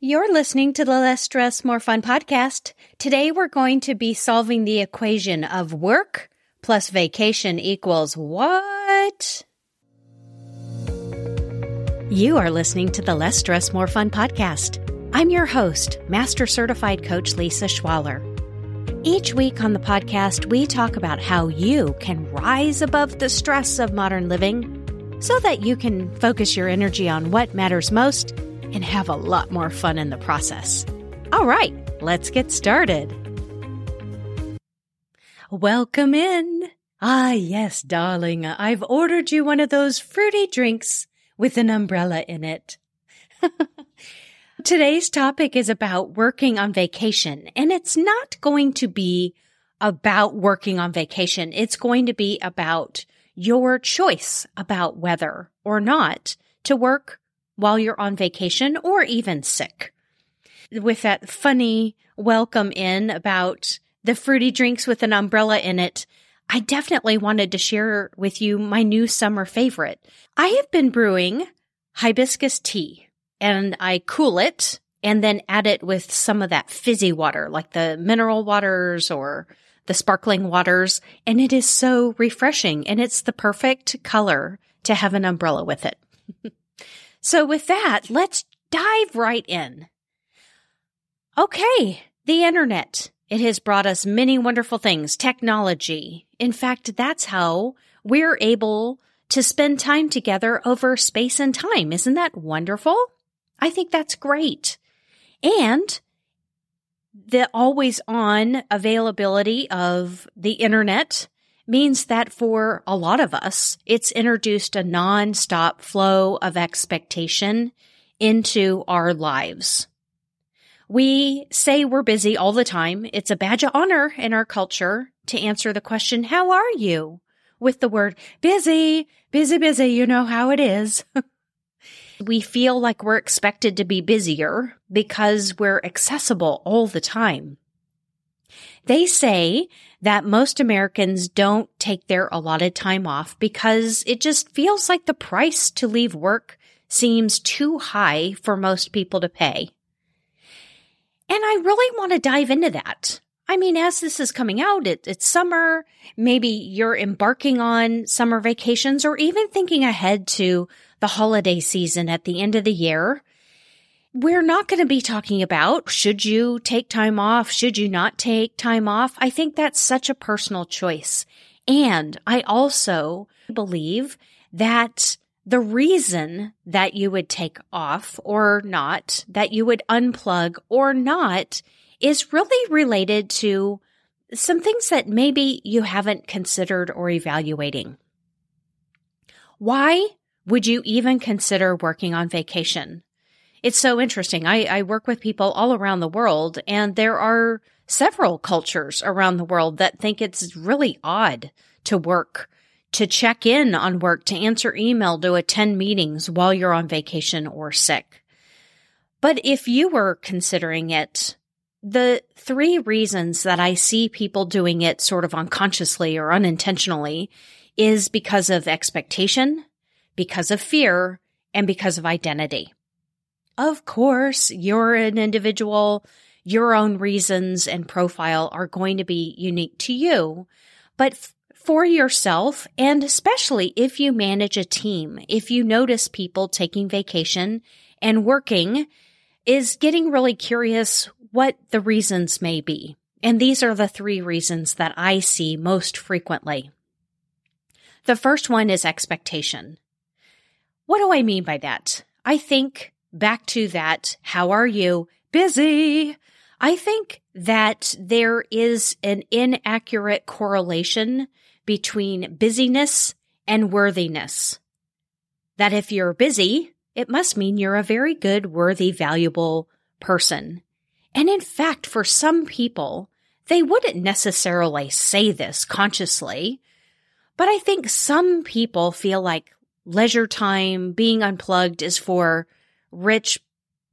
You're listening to the Less Stress, More Fun podcast. Today we're going to be solving the equation of work plus vacation equals what? You are listening to the Less Stress, More Fun podcast. I'm your host, Master Certified Coach Lisa Schwaller. Each week on the podcast, we talk about how you can rise above the stress of modern living so that you can focus your energy on what matters most and have a lot more fun in the process. All right, let's get started. Welcome in. Ah, yes, darling, I've ordered you one of those fruity drinks with an umbrella in it. Today's topic is about working on vacation, and it's not going to be about working on vacation. It's going to be about your choice about whether or not to work while you're on vacation or even sick. With that funny welcome in about the fruity drinks with an umbrella in it, I definitely wanted to share with you my new summer favorite. I have been brewing hibiscus tea and I cool it and then add it with some of that fizzy water, like the mineral waters or the sparkling waters. And it is so refreshing and it's the perfect color to have an umbrella with it. So with that, let's dive right in. Okay. The internet. It has brought us many wonderful things, technology. In fact, that's how we're able to spend time together over space and time. Isn't that wonderful? I think that's great. And the always on availability of the internet means that for a lot of us, it's introduced a nonstop flow of expectation into our lives. We say we're busy all the time. It's a badge of honor in our culture to answer the question, how are you? With the word busy, busy, busy. You know how it is. we feel like we're expected to be busier because we're accessible all the time. They say that most Americans don't take their allotted time off because it just feels like the price to leave work seems too high for most people to pay. And I really want to dive into that. I mean, as this is coming out, it, it's summer. Maybe you're embarking on summer vacations or even thinking ahead to the holiday season at the end of the year. We're not going to be talking about should you take time off? Should you not take time off? I think that's such a personal choice. And I also believe that the reason that you would take off or not, that you would unplug or not is really related to some things that maybe you haven't considered or evaluating. Why would you even consider working on vacation? It's so interesting. I, I work with people all around the world, and there are several cultures around the world that think it's really odd to work, to check in on work, to answer email, to attend meetings while you're on vacation or sick. But if you were considering it, the three reasons that I see people doing it sort of unconsciously or unintentionally is because of expectation, because of fear, and because of identity. Of course, you're an individual. Your own reasons and profile are going to be unique to you. But f- for yourself, and especially if you manage a team, if you notice people taking vacation and working, is getting really curious what the reasons may be. And these are the three reasons that I see most frequently. The first one is expectation. What do I mean by that? I think back to that, how are you? Busy. I think that there is an inaccurate correlation between busyness and worthiness. That if you're busy, it must mean you're a very good, worthy, valuable person. And in fact, for some people, they wouldn't necessarily say this consciously, but I think some people feel like leisure time, being unplugged is for rich,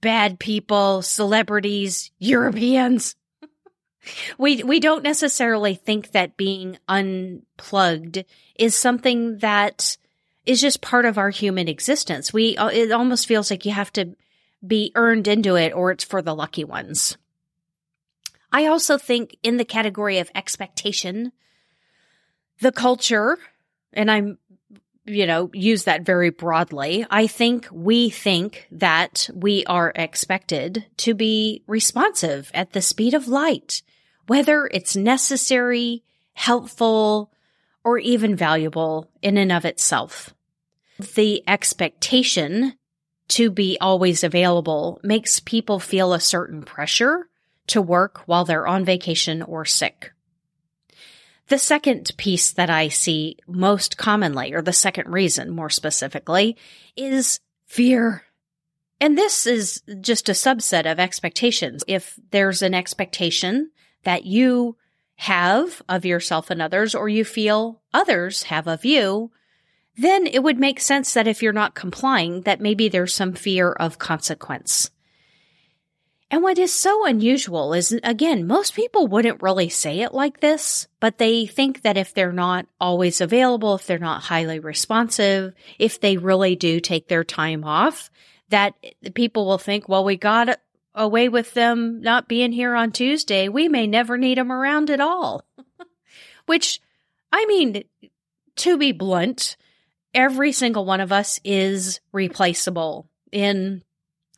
bad people, celebrities, Europeans. we we don't necessarily think that being unplugged is something that is just part of our human existence. We uh, it almost feels like you have to be earned into it or it's for the lucky ones. I also think in the category of expectation, the culture, and I'm, you know, use that very broadly. I think we think that we are expected to be responsive at the speed of light, whether it's necessary, helpful, or even valuable in and of itself. The expectation to be always available makes people feel a certain pressure to work while they're on vacation or sick. The second piece that I see most commonly, or the second reason more specifically, is fear. And this is just a subset of expectations. If there's an expectation that you have of yourself and others, or you feel others have of you, then it would make sense that if you're not complying, that maybe there's some fear of consequence. And what is so unusual is, again, most people wouldn't really say it like this, but they think that if they're not always available, if they're not highly responsive, if they really do take their time off, that people will think, well, we got away with them not being here on Tuesday. We may never need them around at all. Which, I mean, to be blunt, every single one of us is replaceable in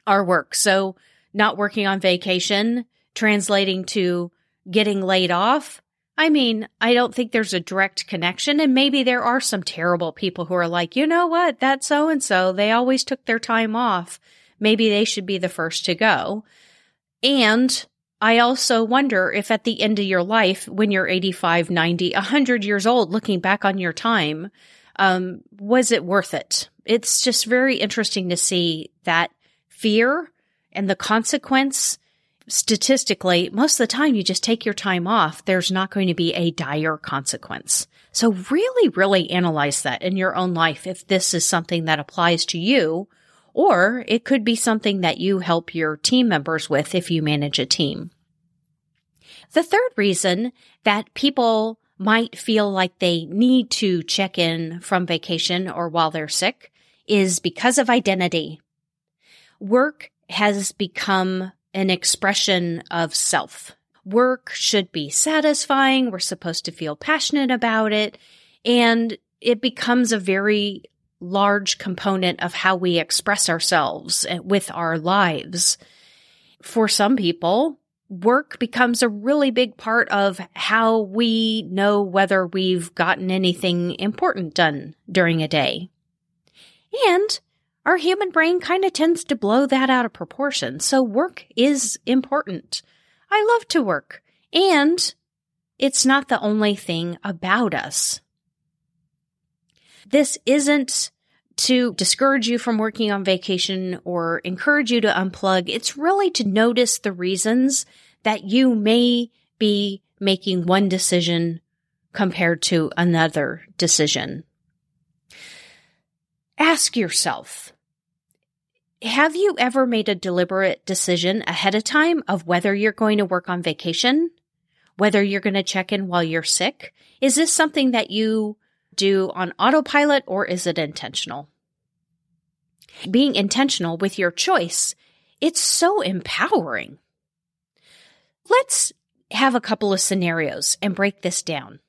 our work. So not working on vacation, translating to getting laid off. I mean, I don't think there's a direct connection. And maybe there are some terrible people who are like, you know what? That so and so, they always took their time off. Maybe they should be the first to go. And I also wonder if at the end of your life, when you're 85, 90, 100 years old, looking back on your time, um, was it worth it? It's just very interesting to see that fear and the consequence statistically, most of the time you just take your time off. There's not going to be a dire consequence. So really, really analyze that in your own life if this is something that applies to you, or it could be something that you help your team members with if you manage a team. The third reason that people might feel like they need to check in from vacation or while they're sick is because of identity. Work has become an expression of self. Work should be satisfying. We're supposed to feel passionate about it. And it becomes a very large component of how we express ourselves with our lives. For some people, work becomes a really big part of how we know whether we've gotten anything important done during a day. And our human brain kind of tends to blow that out of proportion. So work is important. I love to work and it's not the only thing about us. This isn't to discourage you from working on vacation or encourage you to unplug. It's really to notice the reasons that you may be making one decision compared to another decision. Ask yourself, have you ever made a deliberate decision ahead of time of whether you're going to work on vacation? Whether you're going to check in while you're sick? Is this something that you do on autopilot or is it intentional? Being intentional with your choice, it's so empowering. Let's have a couple of scenarios and break this down.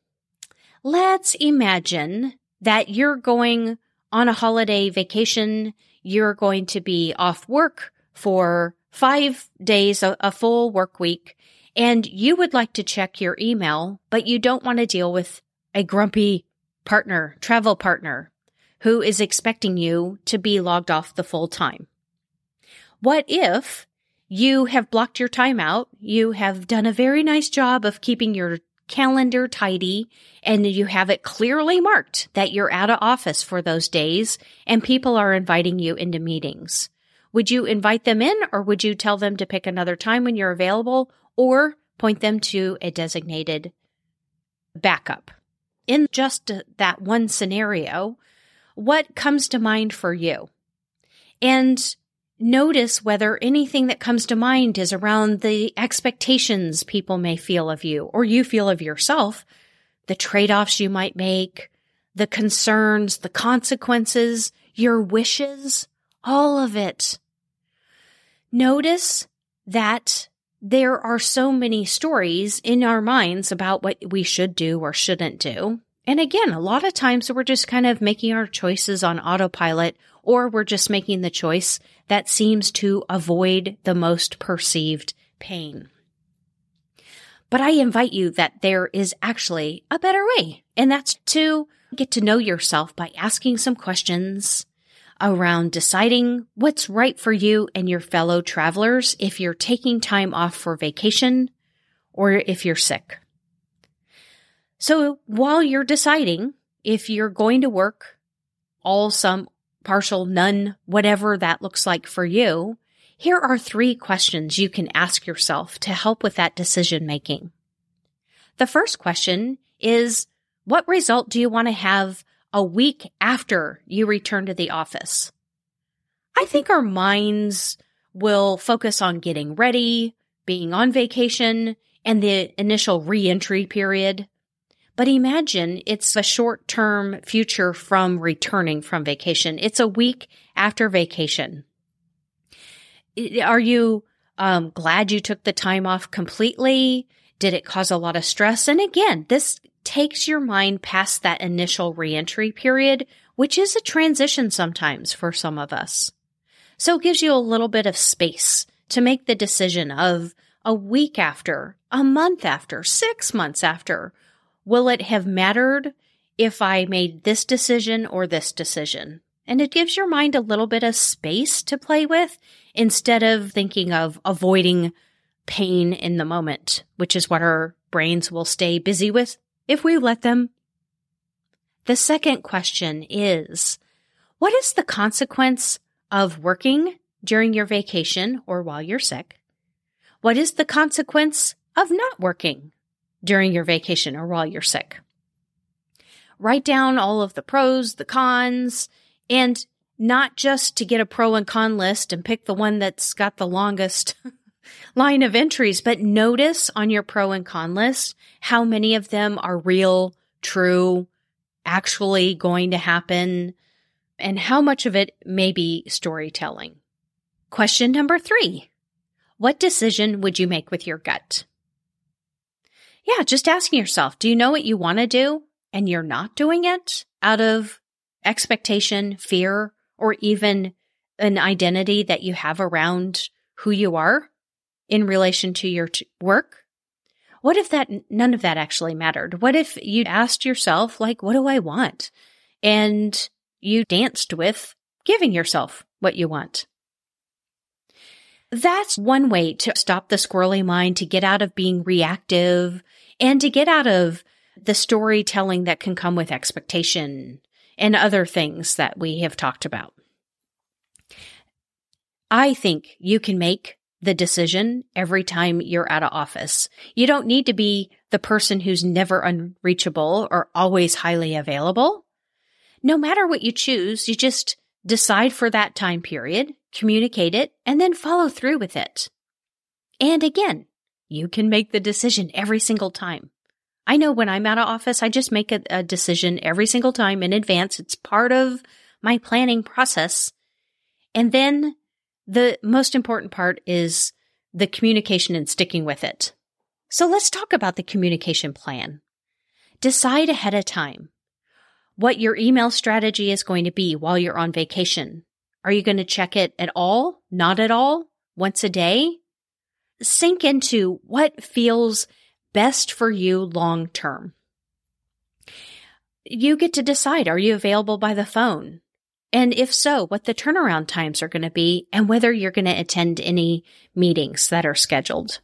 Let's imagine that you're going on a holiday vacation. You're going to be off work for five days, a, a full work week, and you would like to check your email, but you don't want to deal with a grumpy partner, travel partner, who is expecting you to be logged off the full time. What if you have blocked your time out? You have done a very nice job of keeping your calendar tidy and you have it clearly marked that you're out of office for those days and people are inviting you into meetings. Would you invite them in or would you tell them to pick another time when you're available or point them to a designated backup? In just that one scenario, what comes to mind for you? And notice whether anything that comes to mind is around the expectations people may feel of you or you feel of yourself, the trade offs you might make, the concerns, the consequences, your wishes, all of it. notice that there are so many stories in our minds about what we should do or shouldn't do. And again, a lot of times we're just kind of making our choices on autopilot or we're just making the choice that seems to avoid the most perceived pain. But I invite you that there is actually a better way, and that's to get to know yourself by asking some questions around deciding what's right for you and your fellow travelers if you're taking time off for vacation or if you're sick. So while you're deciding if you're going to work all, some, partial, none, whatever that looks like for you, here are three questions you can ask yourself to help with that decision making. The first question is, what result do you want to have a week after you return to the office? I think our minds will focus on getting ready, being on vacation, and the initial reentry period. But imagine it's a short term future from returning from vacation. It's a week after vacation. Are you um, glad you took the time off completely? Did it cause a lot of stress? And again, this takes your mind past that initial reentry period, which is a transition sometimes for some of us. So it gives you a little bit of space to make the decision of a week after, a month after, six months after, Will it have mattered if I made this decision or this decision? And it gives your mind a little bit of space to play with instead of thinking of avoiding pain in the moment, which is what our brains will stay busy with if we let them. The second question is, what is the consequence of working during your vacation or while you're sick? What is the consequence of not working during your vacation or while you're sick. Write down all of the pros, the cons, and not just to get a pro and con list and pick the one that's got the longest line of entries, but notice on your pro and con list how many of them are real, true, actually going to happen, and how much of it may be storytelling. Question number three. What decision would you make with your gut? Yeah, just asking yourself, do you know what you want to do and you're not doing it out of expectation, fear, or even an identity that you have around who you are in relation to your t- work? What if that none of that actually mattered? What if you asked yourself like what do I want? And you danced with giving yourself what you want. That's one way to stop the squirrely mind, to get out of being reactive and to get out of the storytelling that can come with expectation and other things that we have talked about. I think you can make the decision every time you're out of office. You don't need to be the person who's never unreachable or always highly available. No matter what you choose, you just decide for that time period, communicate it, and then follow through with it. And again, you can make the decision every single time. I know when I'm out of office, I just make a, a decision every single time in advance. It's part of my planning process. And then the most important part is the communication and sticking with it. So let's talk about the communication plan. Decide ahead of time what your email strategy is going to be while you're on vacation. Are you going to check it at all? Not at all? Once a day? sink into what feels best for you long term. You get to decide are you available by the phone? And if so, what the turnaround times are going to be and whether you're going to attend any meetings that are scheduled.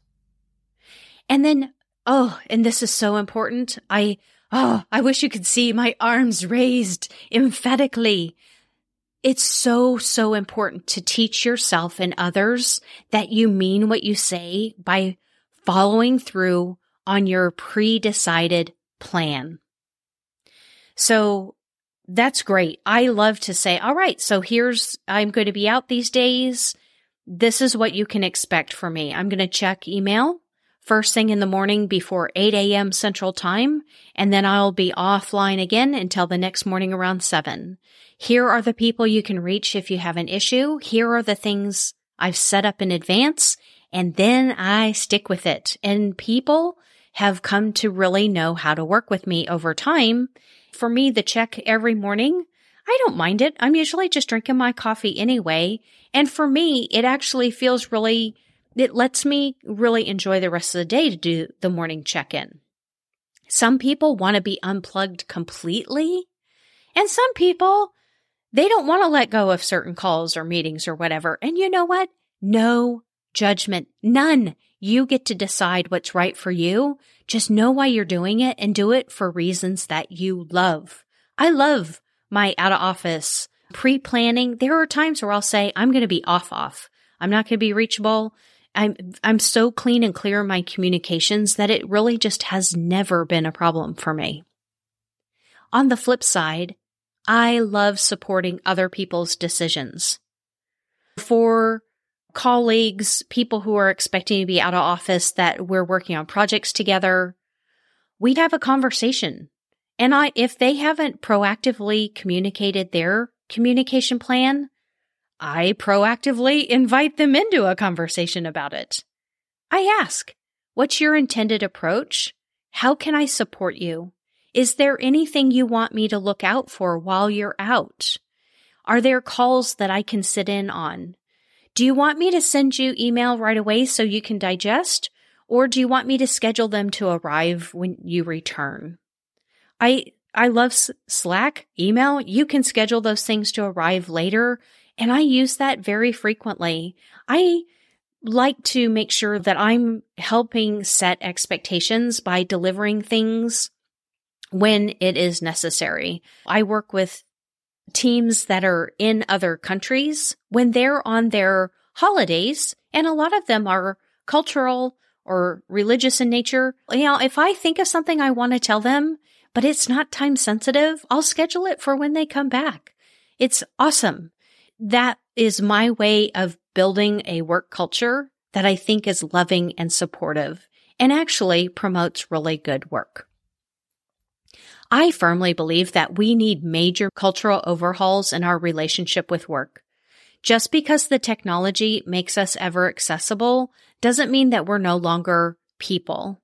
And then, oh, and this is so important. I, oh, I wish you could see my arms raised emphatically it's so, so important to teach yourself and others that you mean what you say by following through on your pre-decided plan. So that's great. I love to say, all right, so here's, I'm going to be out these days. This is what you can expect from me. I'm going to check email first thing in the morning before 8 a.m. Central Time, and then I'll be offline again until the next morning around 7. Here are the people you can reach if you have an issue. Here are the things I've set up in advance and then I stick with it. And people have come to really know how to work with me over time. For me, the check every morning, I don't mind it. I'm usually just drinking my coffee anyway. And for me, it actually feels really, it lets me really enjoy the rest of the day to do the morning check in. Some people want to be unplugged completely. And some people, they don't want to let go of certain calls or meetings or whatever. And you know what? No judgment. None. You get to decide what's right for you. Just know why you're doing it and do it for reasons that you love. I love my out of office pre planning. There are times where I'll say, I'm going to be off off. I'm not going to be reachable. I'm, I'm so clean and clear in my communications that it really just has never been a problem for me. On the flip side, I love supporting other people's decisions. For colleagues, people who are expecting to be out of office that we're working on projects together, we'd have a conversation. And I, if they haven't proactively communicated their communication plan, I proactively invite them into a conversation about it. I ask, what's your intended approach? How can I support you? Is there anything you want me to look out for while you're out? Are there calls that I can sit in on? Do you want me to send you email right away so you can digest? Or do you want me to schedule them to arrive when you return? I, I love Slack, email. You can schedule those things to arrive later. And I use that very frequently. I like to make sure that I'm helping set expectations by delivering things when it is necessary. I work with teams that are in other countries when they're on their holidays, and a lot of them are cultural or religious in nature. You know, if I think of something I want to tell them, but it's not time sensitive, I'll schedule it for when they come back. It's awesome. That is my way of building a work culture that I think is loving and supportive and actually promotes really good work. I firmly believe that we need major cultural overhauls in our relationship with work. Just because the technology makes us ever accessible doesn't mean that we're no longer people.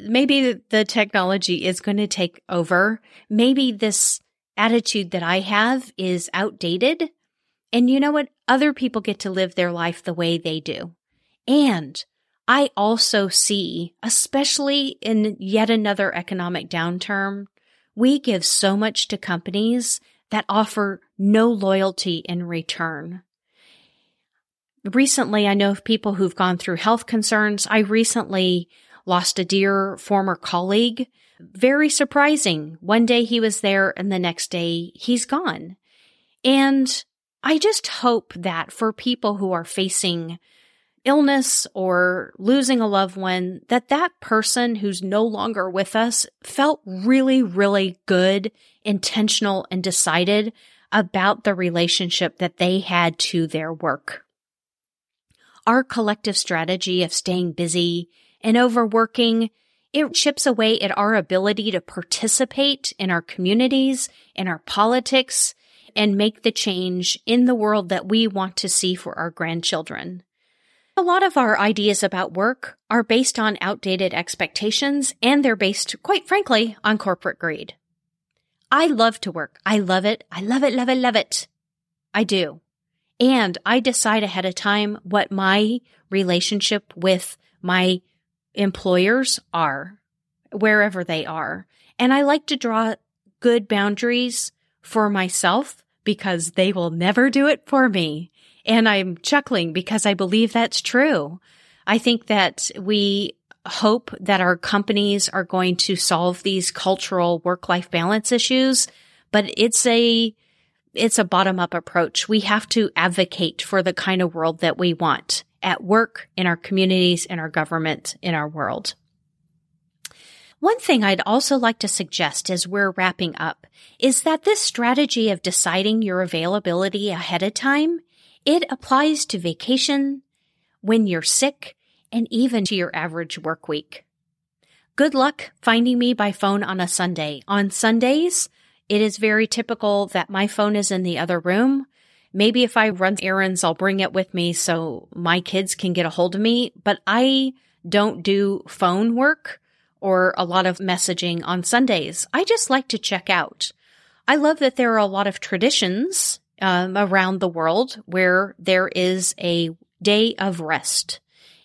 Maybe the technology is going to take over. Maybe this attitude that I have is outdated. And you know what? Other people get to live their life the way they do. And I also see, especially in yet another economic downturn, we give so much to companies that offer no loyalty in return. Recently, I know of people who've gone through health concerns. I recently lost a dear former colleague. Very surprising. One day he was there and the next day he's gone. And I just hope that for people who are facing illness or losing a loved one, that that person who's no longer with us felt really, really good, intentional, and decided about the relationship that they had to their work. Our collective strategy of staying busy and overworking, it chips away at our ability to participate in our communities, in our politics, and make the change in the world that we want to see for our grandchildren. A lot of our ideas about work are based on outdated expectations and they're based, quite frankly, on corporate greed. I love to work. I love it. I love it, love it, love it. I do. And I decide ahead of time what my relationship with my employers are, wherever they are. And I like to draw good boundaries for myself because they will never do it for me. And I'm chuckling because I believe that's true. I think that we hope that our companies are going to solve these cultural work life balance issues, but it's a, it's a bottom up approach. We have to advocate for the kind of world that we want at work, in our communities, in our government, in our world. One thing I'd also like to suggest as we're wrapping up is that this strategy of deciding your availability ahead of time it applies to vacation, when you're sick, and even to your average work week. Good luck finding me by phone on a Sunday. On Sundays, it is very typical that my phone is in the other room Maybe if I run errands, I'll bring it with me so my kids can get a hold of me, but I don't do phone work or a lot of messaging on Sundays. I just like to check out. I love that there are a lot of traditions um, around the world where there is a day of rest.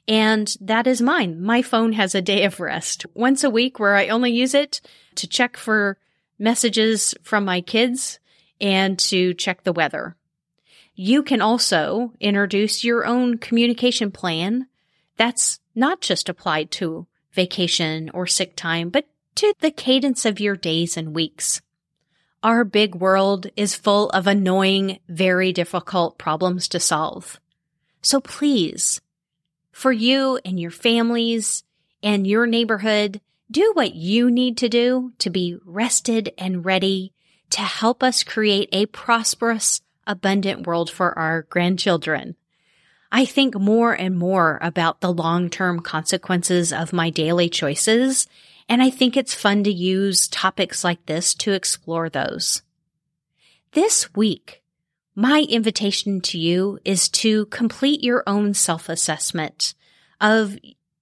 And that is mine. My phone has a day of rest once a week where I only use it to check for messages from my kids and to check the weather. You can also introduce your own communication plan that's not just applied to vacation or sick time, but to the cadence of your days and weeks. Our big world is full of annoying, very difficult problems to solve. So please, for you and your families and your neighborhood, do what you need to do to be rested and ready to help us create a prosperous, abundant world for our grandchildren. I think more and more about the long-term consequences of my daily choices, and I think it's fun to use topics like this to explore those. This week, my invitation to you is to complete your own self-assessment of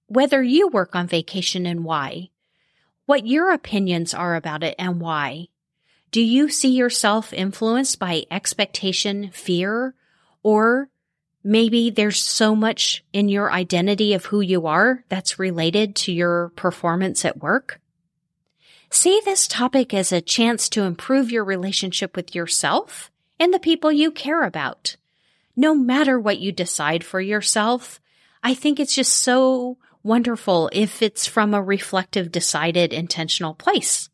whether you work on vacation and why, what your opinions are about it and why, do you see yourself influenced by expectation, fear, or maybe there's so much in your identity of who you are that's related to your performance at work? See this topic as a chance to improve your relationship with yourself and the people you care about. No matter what you decide for yourself, I think it's just so wonderful if it's from a reflective, decided, intentional place.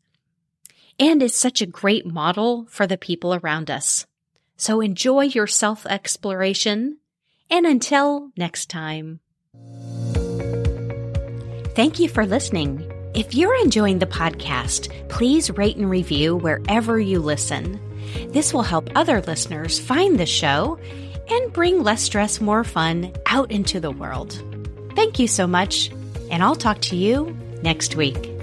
And it's such a great model for the people around us. So enjoy your self exploration. And until next time. Thank you for listening. If you're enjoying the podcast, please rate and review wherever you listen. This will help other listeners find the show and bring less stress, more fun out into the world. Thank you so much, and I'll talk to you next week.